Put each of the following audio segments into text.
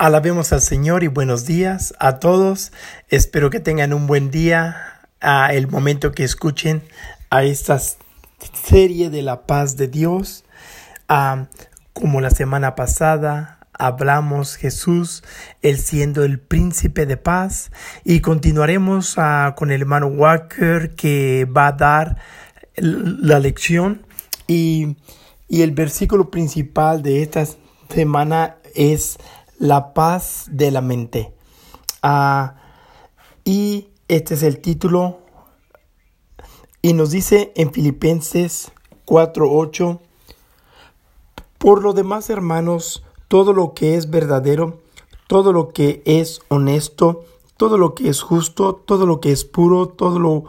Alabemos al Señor y buenos días a todos. Espero que tengan un buen día el momento que escuchen a esta serie de la paz de Dios. Ah, como la semana pasada hablamos Jesús, él siendo el príncipe de paz. Y continuaremos ah, con el hermano Walker que va a dar la lección. Y, y el versículo principal de esta semana es la paz de la mente. Ah, y este es el título. Y nos dice en Filipenses 4:8, por lo demás hermanos, todo lo que es verdadero, todo lo que es honesto, todo lo que es justo, todo lo que es puro, todo lo,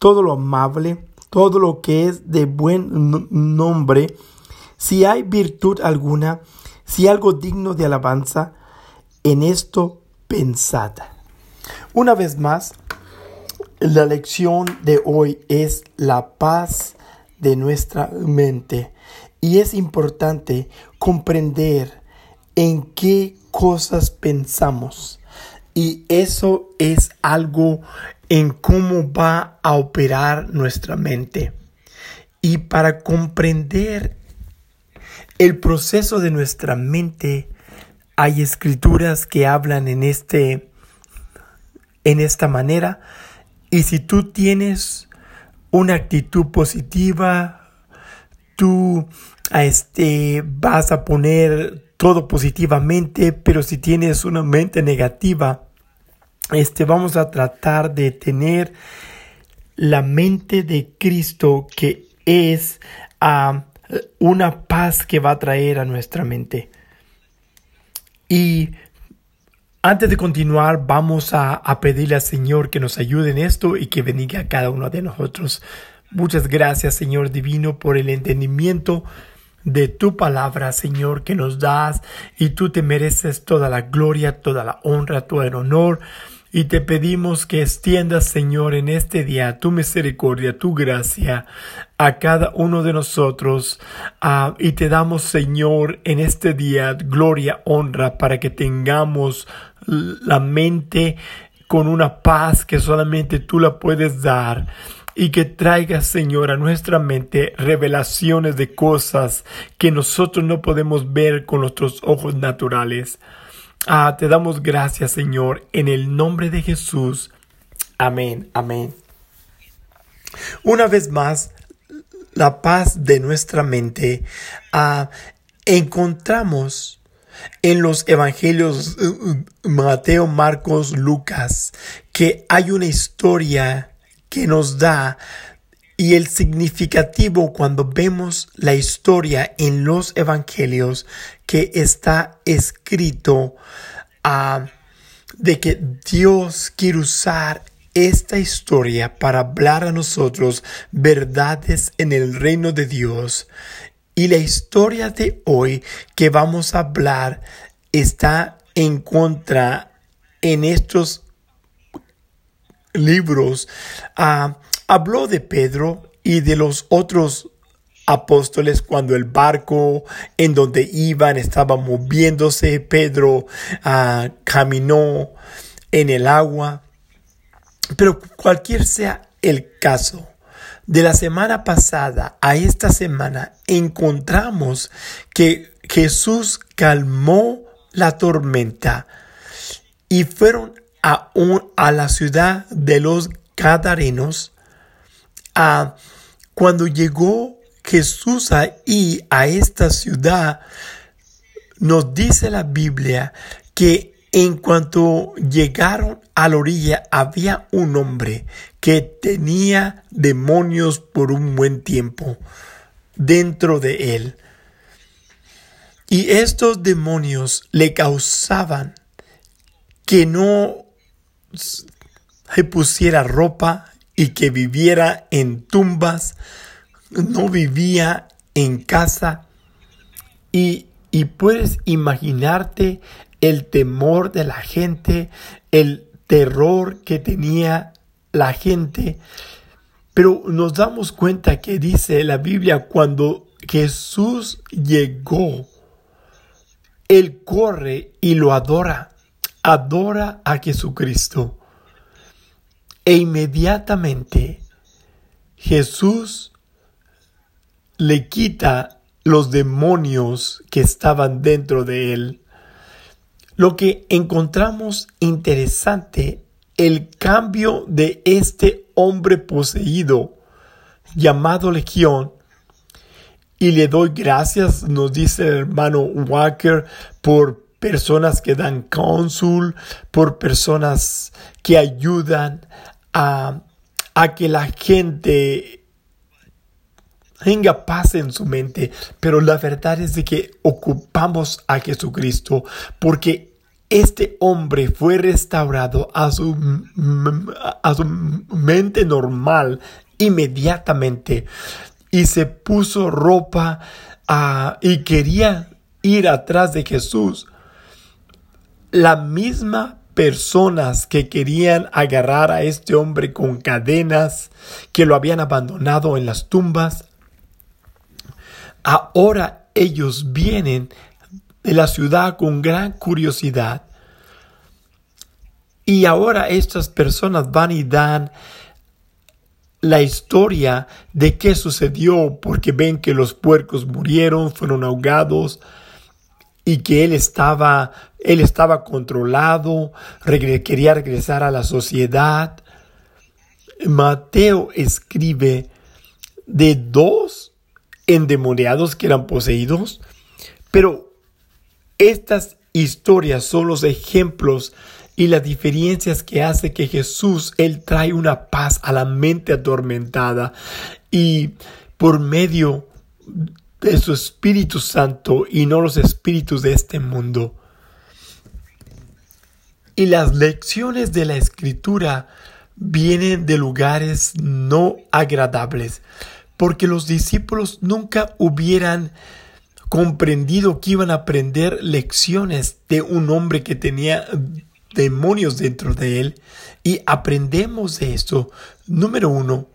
todo lo amable, todo lo que es de buen nombre, si hay virtud alguna, si algo digno de alabanza, en esto pensad. Una vez más, la lección de hoy es la paz de nuestra mente y es importante comprender en qué cosas pensamos y eso es algo en cómo va a operar nuestra mente. Y para comprender el proceso de nuestra mente, hay escrituras que hablan en este en esta manera. Y si tú tienes una actitud positiva, tú este, vas a poner todo positivamente, pero si tienes una mente negativa, este, vamos a tratar de tener la mente de Cristo que es a una paz que va a traer a nuestra mente. Y antes de continuar, vamos a, pedirle al Señor que nos ayude en esto y que bendiga a cada uno de nosotros. Muchas gracias, Señor Divino, por el entendimiento de tu palabra, Señor, que nos das, y tú te mereces toda la gloria, toda la honra, todo el honor. Y te pedimos que extiendas, Señor, en este día tu misericordia, tu gracia a cada uno de nosotros. Ah, y te damos, Señor, en este día gloria, honra, para que tengamos la mente con una paz que solamente tú la puedes dar y que traiga, Señor, a nuestra mente revelaciones de cosas que nosotros no podemos ver con nuestros ojos naturales. Ah, te damos gracias, Señor, en el nombre de Jesús. Amén, amén. Una vez más, la paz de nuestra mente ah, encontramos en los evangelios uh, Mateo, Marcos, Lucas, que hay una historia que nos da y el significativo cuando vemos la historia en los evangelios que está escrito ah, de que Dios quiere usar esta historia para hablar a nosotros verdades en el reino de Dios. Y la historia de hoy que vamos a hablar está en contra en estos libros. Ah, habló de Pedro y de los otros apóstoles cuando el barco en donde iban estaba moviéndose. Pedro ah, caminó en el agua. Pero cualquier sea el caso, de la semana pasada a esta semana encontramos que Jesús calmó la tormenta y fueron a, a la ciudad de los Gadarenos cuando llegó Jesús ahí a esta ciudad, nos dice la Biblia que en cuanto llegaron a la orilla había un hombre que tenía demonios por un buen tiempo dentro de él. Y estos demonios le causaban que no se pusiera ropa, y que viviera en tumbas, no vivía en casa. Y, y puedes imaginarte el temor de la gente, el terror que tenía la gente. Pero nos damos cuenta que dice la Biblia cuando Jesús llegó, él corre y lo adora, adora a Jesucristo. E inmediatamente Jesús le quita los demonios que estaban dentro de él. Lo que encontramos interesante, el cambio de este hombre poseído llamado Legión, y le doy gracias, nos dice el hermano Walker, por personas que dan cónsul, por personas que ayudan a, a que la gente tenga paz en su mente, pero la verdad es de que ocupamos a Jesucristo porque este hombre fue restaurado a su, a su mente normal inmediatamente y se puso ropa ah, y quería ir atrás de Jesús. La misma personas que querían agarrar a este hombre con cadenas, que lo habían abandonado en las tumbas, ahora ellos vienen de la ciudad con gran curiosidad. Y ahora estas personas van y dan la historia de qué sucedió porque ven que los puercos murieron, fueron ahogados y que él estaba él estaba controlado, quería regresar a la sociedad. Mateo escribe de dos endemoniados que eran poseídos, pero estas historias son los ejemplos y las diferencias que hace que Jesús, Él trae una paz a la mente atormentada y por medio de su Espíritu Santo y no los espíritus de este mundo. Y las lecciones de la Escritura vienen de lugares no agradables, porque los discípulos nunca hubieran comprendido que iban a aprender lecciones de un hombre que tenía demonios dentro de él y aprendemos de esto. Número uno,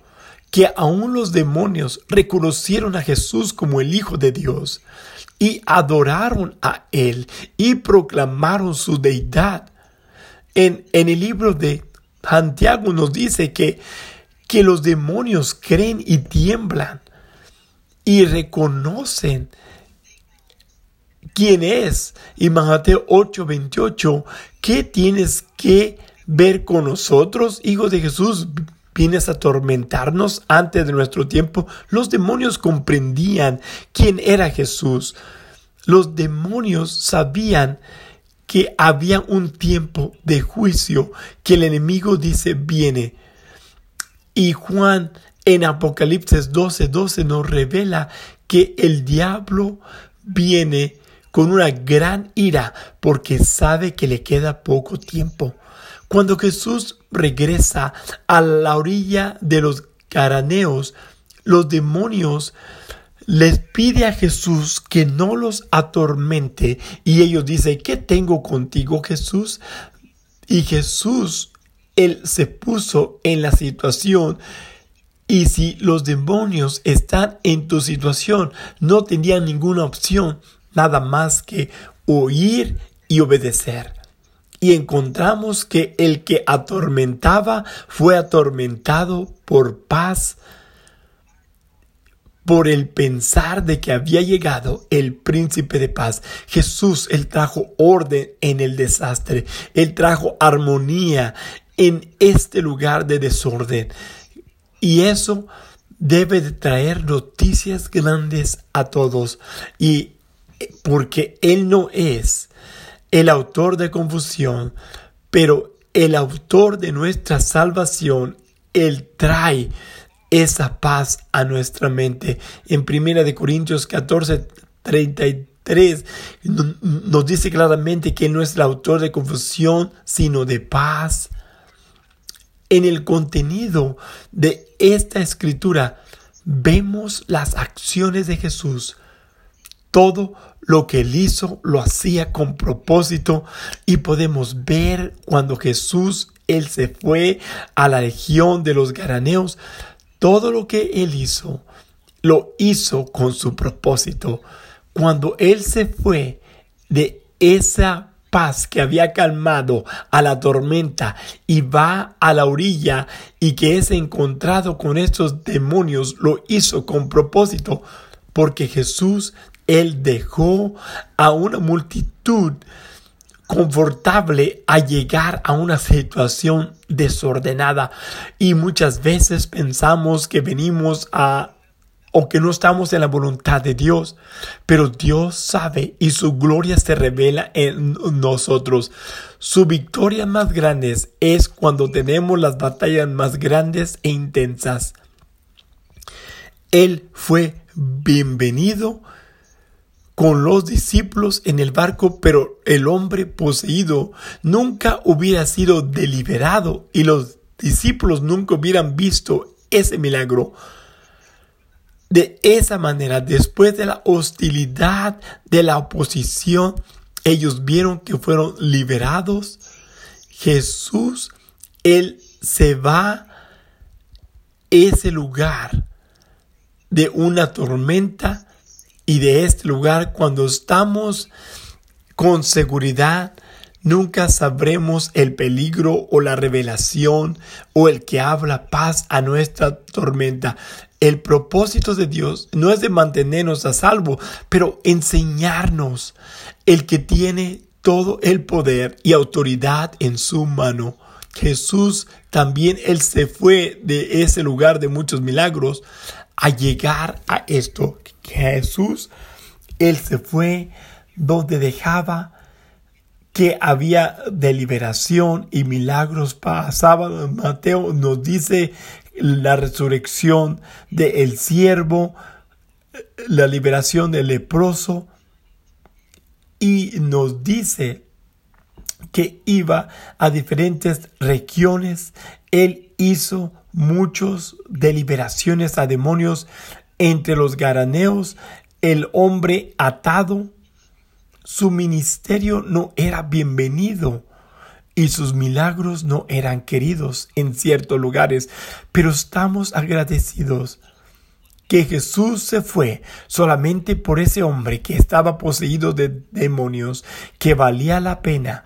que aún los demonios reconocieron a Jesús como el Hijo de Dios y adoraron a Él y proclamaron su deidad. En, en el libro de Santiago nos dice que, que los demonios creen y tiemblan y reconocen quién es. Y Mateo 8:28, ¿qué tienes que ver con nosotros, hijos de Jesús? ¿Vienes a atormentarnos antes de nuestro tiempo? Los demonios comprendían quién era Jesús. Los demonios sabían que había un tiempo de juicio que el enemigo dice viene. Y Juan en Apocalipsis 12:12 12 nos revela que el diablo viene con una gran ira porque sabe que le queda poco tiempo. Cuando Jesús regresa a la orilla de los caraneos, los demonios les pide a Jesús que no los atormente y ellos dicen, ¿qué tengo contigo Jesús? Y Jesús, él se puso en la situación y si los demonios están en tu situación, no tenían ninguna opción nada más que oír y obedecer. Y encontramos que el que atormentaba fue atormentado por paz, por el pensar de que había llegado el príncipe de paz. Jesús, él trajo orden en el desastre, él trajo armonía en este lugar de desorden. Y eso debe de traer noticias grandes a todos. Y porque Él no es el autor de confusión, pero el autor de nuestra salvación, Él trae esa paz a nuestra mente. En Primera de Corintios 14, 33 nos dice claramente que no es el autor de confusión, sino de paz. En el contenido de esta escritura vemos las acciones de Jesús todo lo que él hizo lo hacía con propósito y podemos ver cuando Jesús, él se fue a la región de los Garaneos, todo lo que él hizo, lo hizo con su propósito. Cuando él se fue de esa paz que había calmado a la tormenta y va a la orilla y que es encontrado con estos demonios lo hizo con propósito porque Jesús él dejó a una multitud confortable a llegar a una situación desordenada y muchas veces pensamos que venimos a o que no estamos en la voluntad de Dios, pero Dios sabe y su gloria se revela en nosotros. Su victoria más grande es cuando tenemos las batallas más grandes e intensas. Él fue bienvenido con los discípulos en el barco, pero el hombre poseído nunca hubiera sido deliberado y los discípulos nunca hubieran visto ese milagro. De esa manera, después de la hostilidad de la oposición, ellos vieron que fueron liberados. Jesús, Él se va a ese lugar de una tormenta y de este lugar cuando estamos con seguridad Nunca sabremos el peligro o la revelación o el que habla paz a nuestra tormenta. El propósito de Dios no es de mantenernos a salvo, pero enseñarnos el que tiene todo el poder y autoridad en su mano. Jesús también, Él se fue de ese lugar de muchos milagros a llegar a esto. Jesús, Él se fue donde dejaba que había deliberación y milagros pasaban. Mateo nos dice la resurrección del el siervo, la liberación del leproso y nos dice que iba a diferentes regiones. Él hizo muchos deliberaciones a demonios entre los garaneos, el hombre atado su ministerio no era bienvenido y sus milagros no eran queridos en ciertos lugares, pero estamos agradecidos que Jesús se fue solamente por ese hombre que estaba poseído de demonios, que valía la pena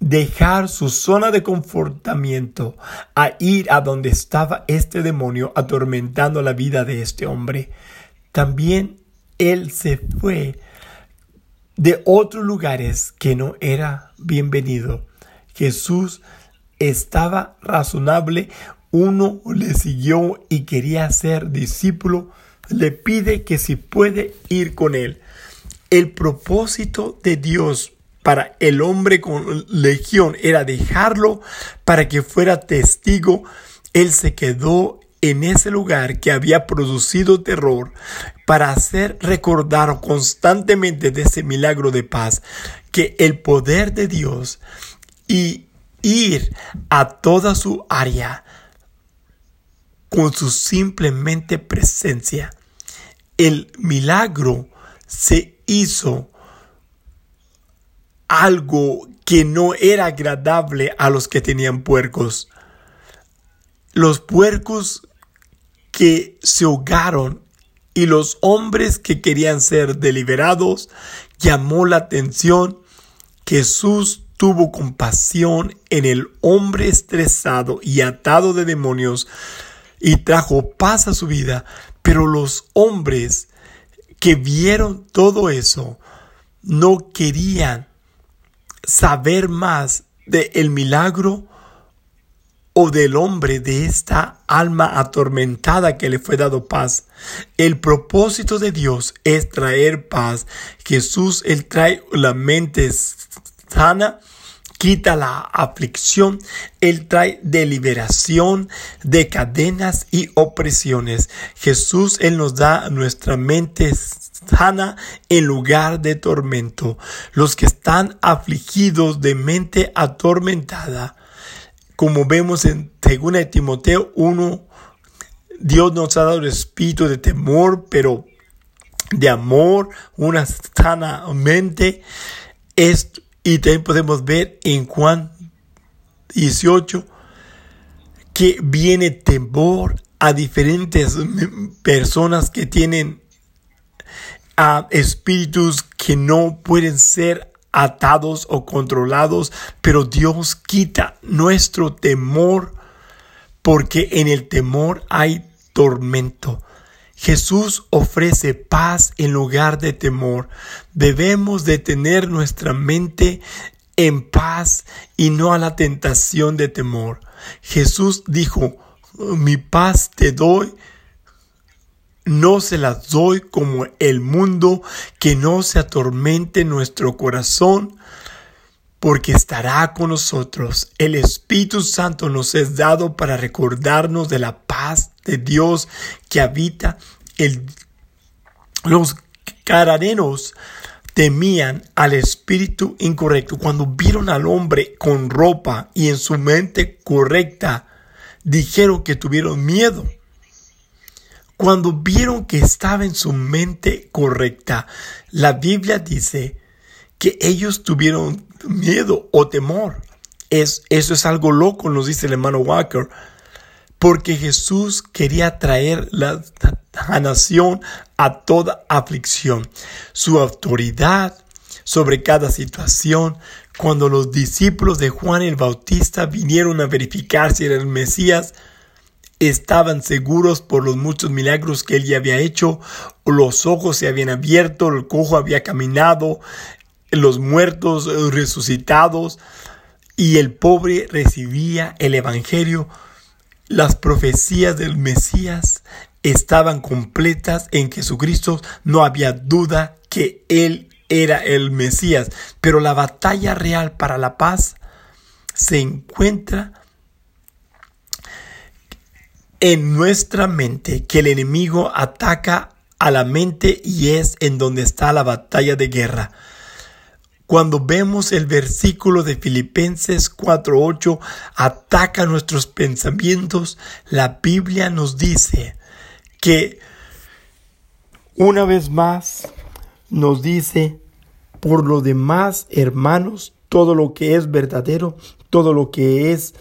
dejar su zona de confortamiento a ir a donde estaba este demonio atormentando la vida de este hombre. También él se fue de otros lugares que no era bienvenido. Jesús estaba razonable, uno le siguió y quería ser discípulo, le pide que si puede ir con él. El propósito de Dios para el hombre con legión era dejarlo para que fuera testigo. Él se quedó en ese lugar que había producido terror para hacer recordar constantemente de ese milagro de paz que el poder de Dios y ir a toda su área con su simplemente presencia. El milagro se hizo algo que no era agradable a los que tenían puercos. Los puercos que se ahogaron y los hombres que querían ser deliberados llamó la atención. Jesús tuvo compasión en el hombre estresado y atado de demonios y trajo paz a su vida. Pero los hombres que vieron todo eso no querían saber más del el milagro o del hombre de esta alma atormentada que le fue dado paz. El propósito de Dios es traer paz. Jesús, Él trae la mente sana, quita la aflicción, Él trae deliberación de cadenas y opresiones. Jesús, Él nos da nuestra mente sana en lugar de tormento. Los que están afligidos de mente atormentada, como vemos en 2 Timoteo 1, Dios nos ha dado el espíritu de temor, pero de amor, una sana mente. Esto, y también podemos ver en Juan 18 que viene temor a diferentes personas que tienen a espíritus que no pueden ser atados o controlados, pero Dios quita nuestro temor porque en el temor hay tormento. Jesús ofrece paz en lugar de temor. Debemos de tener nuestra mente en paz y no a la tentación de temor. Jesús dijo, mi paz te doy, no se las doy como el mundo, que no se atormente nuestro corazón, porque estará con nosotros. El Espíritu Santo nos es dado para recordarnos de la paz de Dios que habita el, los cararenos temían al espíritu incorrecto. Cuando vieron al hombre con ropa y en su mente correcta, dijeron que tuvieron miedo. Cuando vieron que estaba en su mente correcta, la Biblia dice que ellos tuvieron miedo o temor. Es, eso es algo loco, nos dice el hermano Walker, porque Jesús quería traer la nación a toda aflicción. Su autoridad sobre cada situación, cuando los discípulos de Juan el Bautista vinieron a verificar si era el Mesías, estaban seguros por los muchos milagros que él ya había hecho, los ojos se habían abierto, el cojo había caminado, los muertos resucitados, y el pobre recibía el Evangelio. Las profecías del Mesías estaban completas en Jesucristo, no había duda que Él era el Mesías, pero la batalla real para la paz se encuentra en nuestra mente, que el enemigo ataca a la mente y es en donde está la batalla de guerra. Cuando vemos el versículo de Filipenses 4:8 ataca nuestros pensamientos, la Biblia nos dice, que una vez más nos dice, por lo demás, hermanos, todo lo que es verdadero, todo lo que es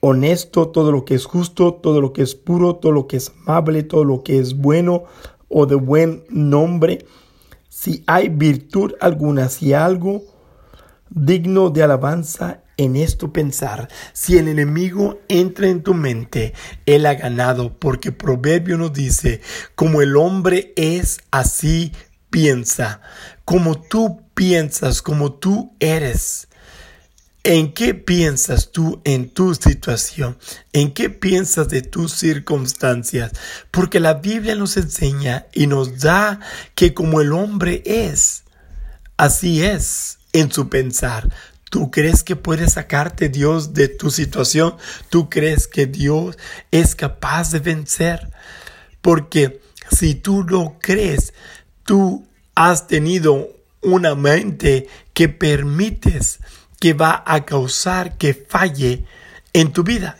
honesto, todo lo que es justo, todo lo que es puro, todo lo que es amable, todo lo que es bueno o de buen nombre, si hay virtud alguna, si algo digno de alabanza en esto pensar, si el enemigo entra en tu mente, él ha ganado, porque Proverbio nos dice, como el hombre es, así piensa, como tú piensas, como tú eres. ¿En qué piensas tú en tu situación? ¿En qué piensas de tus circunstancias? Porque la Biblia nos enseña y nos da que como el hombre es, así es en su pensar. ¿Tú crees que puede sacarte Dios de tu situación? ¿Tú crees que Dios es capaz de vencer? Porque si tú lo crees, tú has tenido una mente que permites que va a causar que falle en tu vida.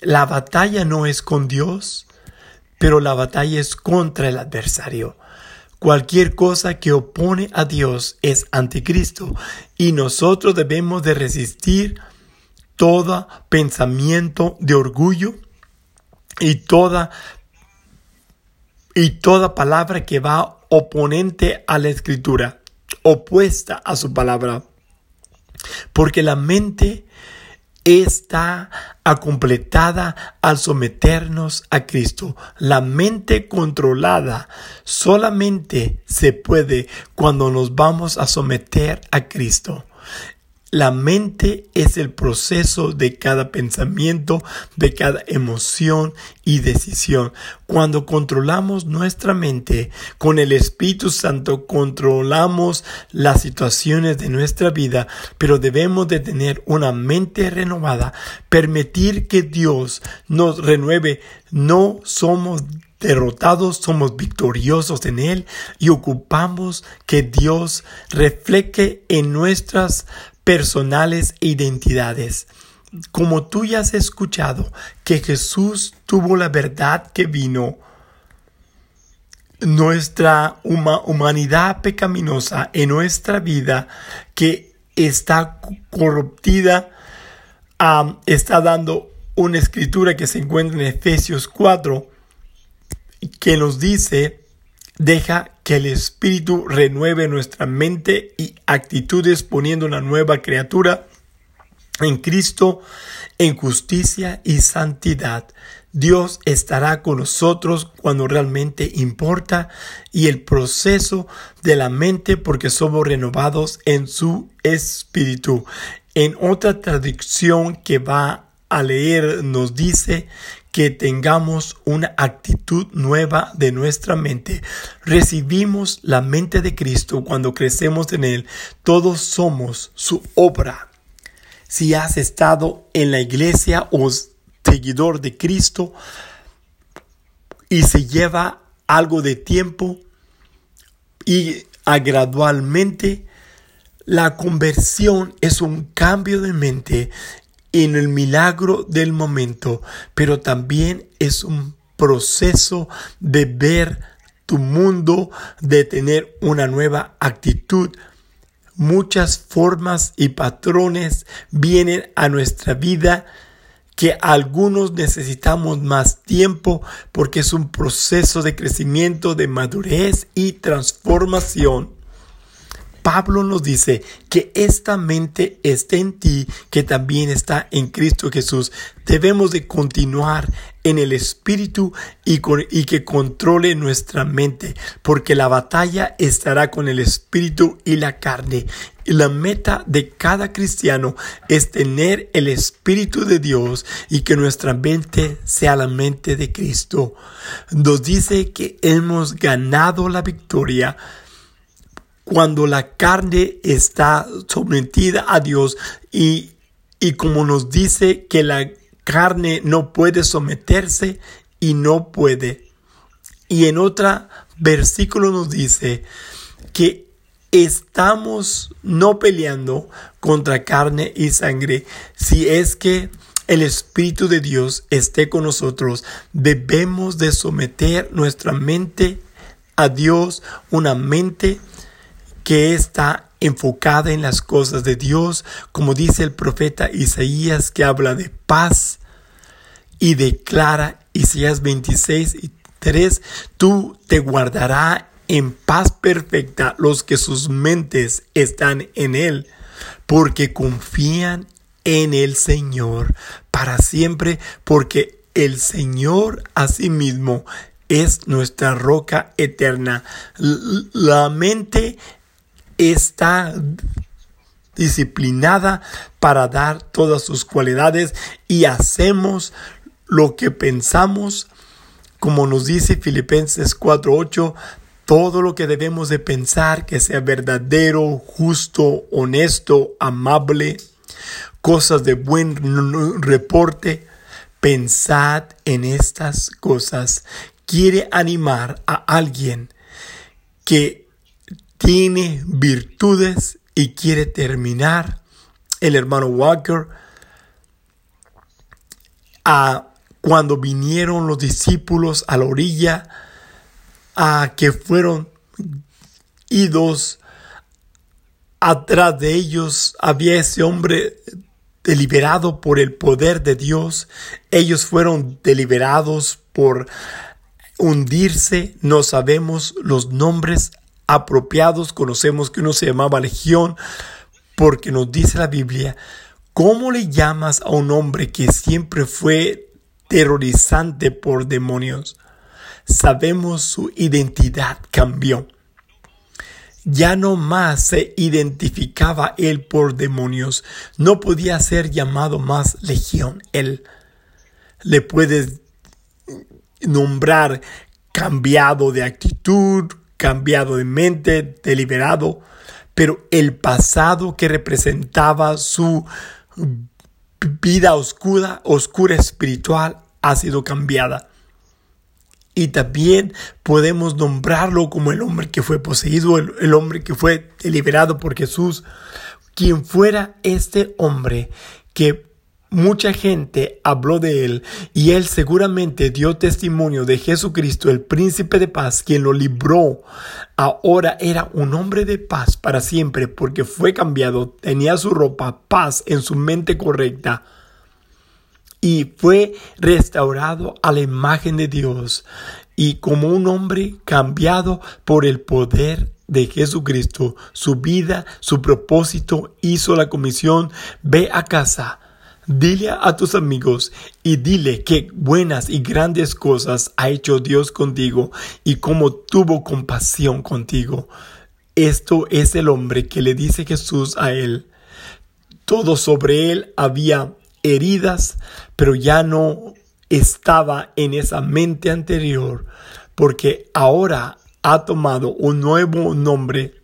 La batalla no es con Dios, pero la batalla es contra el adversario. Cualquier cosa que opone a Dios es anticristo y nosotros debemos de resistir todo pensamiento de orgullo y toda y toda palabra que va oponente a la escritura, opuesta a su palabra. Porque la mente está completada al someternos a Cristo. La mente controlada solamente se puede cuando nos vamos a someter a Cristo. La mente es el proceso de cada pensamiento, de cada emoción y decisión. Cuando controlamos nuestra mente con el Espíritu Santo, controlamos las situaciones de nuestra vida, pero debemos de tener una mente renovada, permitir que Dios nos renueve. No somos derrotados, somos victoriosos en Él y ocupamos que Dios refleje en nuestras personales e identidades. Como tú ya has escuchado que Jesús tuvo la verdad que vino, nuestra humanidad pecaminosa en nuestra vida que está corruptida, está dando una escritura que se encuentra en Efesios 4 que nos dice, Deja que el Espíritu renueve nuestra mente y actitudes poniendo una nueva criatura en Cristo en justicia y santidad. Dios estará con nosotros cuando realmente importa y el proceso de la mente porque somos renovados en su espíritu. En otra traducción que va a leer nos dice que tengamos una actitud nueva de nuestra mente. Recibimos la mente de Cristo cuando crecemos en Él. Todos somos su obra. Si has estado en la iglesia o seguidor de Cristo y se lleva algo de tiempo y gradualmente la conversión es un cambio de mente en el milagro del momento, pero también es un proceso de ver tu mundo, de tener una nueva actitud. Muchas formas y patrones vienen a nuestra vida que algunos necesitamos más tiempo porque es un proceso de crecimiento, de madurez y transformación. Pablo nos dice que esta mente esté en ti, que también está en Cristo Jesús. Debemos de continuar en el Espíritu y, que controle nuestra mente, porque la batalla estará con el Espíritu y la carne. Y la meta de cada cristiano es tener el Espíritu de Dios y que nuestra mente sea la mente de Cristo. Nos dice que hemos ganado la victoria cuando la carne está sometida a Dios y, y como nos dice que la carne no puede someterse y no puede. Y en otro versículo nos dice que estamos no peleando contra carne y sangre. Si es que el Espíritu de Dios esté con nosotros, debemos de someter nuestra mente a Dios, una mente que está enfocada en las cosas de Dios, como dice el profeta Isaías que habla de paz y declara Isaías 26 y 3, tú te guardará en paz perfecta los que sus mentes están en Él, porque confían en el Señor para siempre, porque el Señor asimismo es nuestra roca eterna. La mente está disciplinada para dar todas sus cualidades y hacemos lo que pensamos, como nos dice Filipenses 4:8, todo lo que debemos de pensar que sea verdadero, justo, honesto, amable, cosas de buen reporte, pensad en estas cosas. Quiere animar a alguien que tiene virtudes y quiere terminar. El hermano Walker, a, cuando vinieron los discípulos a la orilla, a que fueron idos atrás de ellos, había ese hombre deliberado por el poder de Dios. Ellos fueron deliberados por hundirse. No sabemos los nombres apropiados. Conocemos que uno se llamaba Legión porque nos dice la Biblia, ¿cómo le llamas a un hombre que siempre fue terrorizante por demonios? Sabemos su identidad cambió. Ya no más se identificaba él por demonios. No podía ser llamado más legión. Él le puedes nombrar cambiado de actitud, cambiado de mente, deliberado, pero el pasado que representaba su vida oscura, oscura espiritual, ha sido cambiada. Y también podemos nombrarlo como el hombre que fue poseído, el, hombre que fue deliberado por Jesús, quien fuera este hombre que Mucha gente habló de él y él seguramente dio testimonio de Jesucristo, el príncipe de paz, quien lo libró. Ahora era un hombre de paz para siempre porque fue cambiado, tenía su ropa, paz en su mente correcta y fue restaurado a la imagen de Dios. y como un hombre cambiado por el poder de Jesucristo, su vida, su propósito, hizo la comisión, ve a casa, dile a tus amigos y dile qué buenas y grandes cosas ha hecho Dios contigo y cómo tuvo compasión contigo. Esto es el hombre que le dice Jesús a él. Todo sobre él había heridas, pero ya no estaba en esa mente anterior, porque ahora ha tomado un nuevo nombre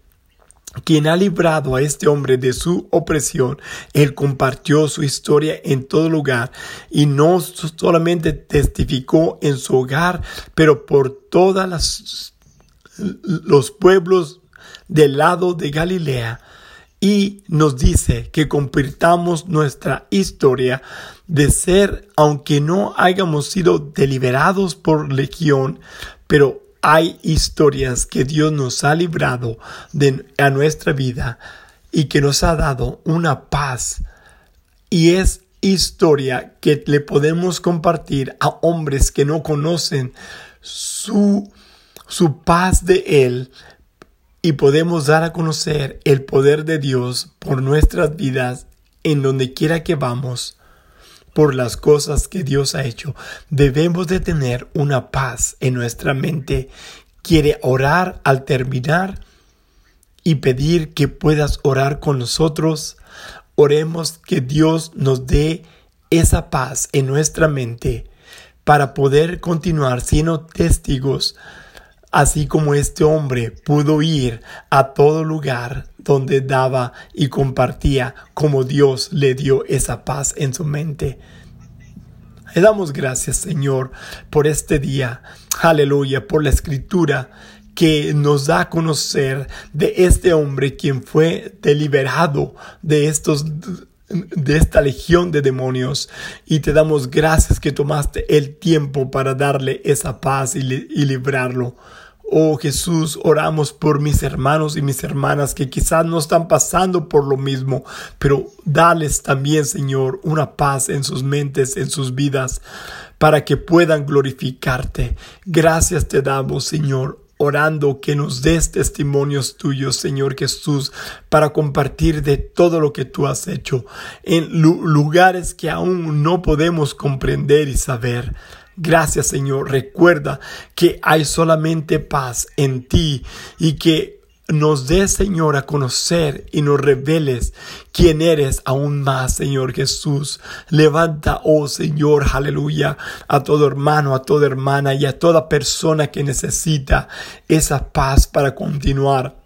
quien ha librado a este hombre de su opresión, él compartió su historia en todo lugar y no solamente testificó en su hogar, pero por todos los pueblos del lado de Galilea. Y nos dice que compartamos nuestra historia de ser, aunque no hayamos sido deliberados por legión, pero hay historias que Dios nos ha librado de a nuestra vida y que nos ha dado una paz. Y es historia que le podemos compartir a hombres que no conocen su, su paz de Él y podemos dar a conocer el poder de Dios por nuestras vidas en donde quiera que vamos por las cosas que Dios ha hecho. Debemos de tener una paz en nuestra mente. Quiere orar al terminar y pedir que puedas orar con nosotros. Oremos que Dios nos dé esa paz en nuestra mente para poder continuar siendo testigos así como este hombre pudo ir a todo lugar donde daba y compartía como Dios le dio esa paz en su mente. Le damos gracias, Señor, por este día. Aleluya, por la escritura que nos da a conocer de este hombre quien fue deliberado de estos de esta legión de demonios y te damos gracias que tomaste el tiempo para darle esa paz y, y librarlo. Oh Jesús, oramos por mis hermanos y mis hermanas que quizás no están pasando por lo mismo, pero dales también, Señor, una paz en sus mentes, en sus vidas, para que puedan glorificarte. Gracias te damos, Señor, orando que nos des testimonios tuyos, Señor Jesús, para compartir de todo lo que tú has hecho en lugares que aún no podemos comprender y saber. Gracias Señor. Recuerda que hay solamente paz en ti y que nos des, Señor, a conocer y nos reveles quién eres aún más, Señor Jesús. Levanta, oh Señor, aleluya, a todo hermano, a toda hermana y a toda persona que necesita esa paz para continuar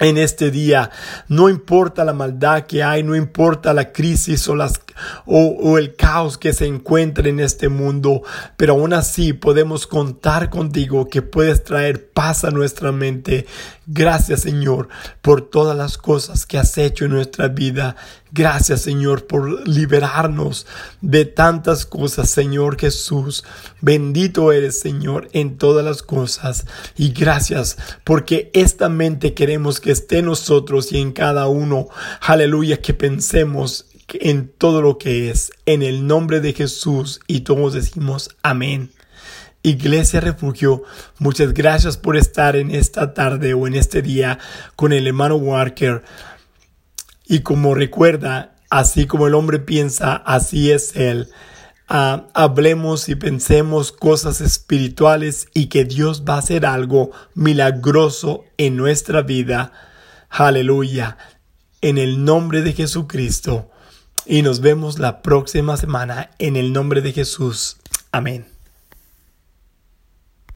en este día. No importa la maldad que hay, no importa la crisis o, las, o, el caos que se encuentra en este mundo, pero aún así podemos contar contigo que puedes traer paz a nuestra mente. Gracias Señor por todas las cosas que has hecho en nuestra vida. Gracias Señor por liberarnos de tantas cosas, Señor Jesús. Bendito eres Señor en todas las cosas. Y gracias porque esta mente queremos que esté en nosotros y en cada uno. Aleluya, que pensemos en todo lo que es. En el nombre de Jesús y todos decimos amén. Iglesia Refugio, muchas gracias por estar en esta tarde o en este día con el hermano Walker. Y como recuerda, así como el hombre piensa, así es él. Ah, hablemos y pensemos cosas espirituales y que Dios va a hacer algo milagroso en nuestra vida. Aleluya. En el nombre de Jesucristo. Y nos vemos la próxima semana en el nombre de Jesús. Amén.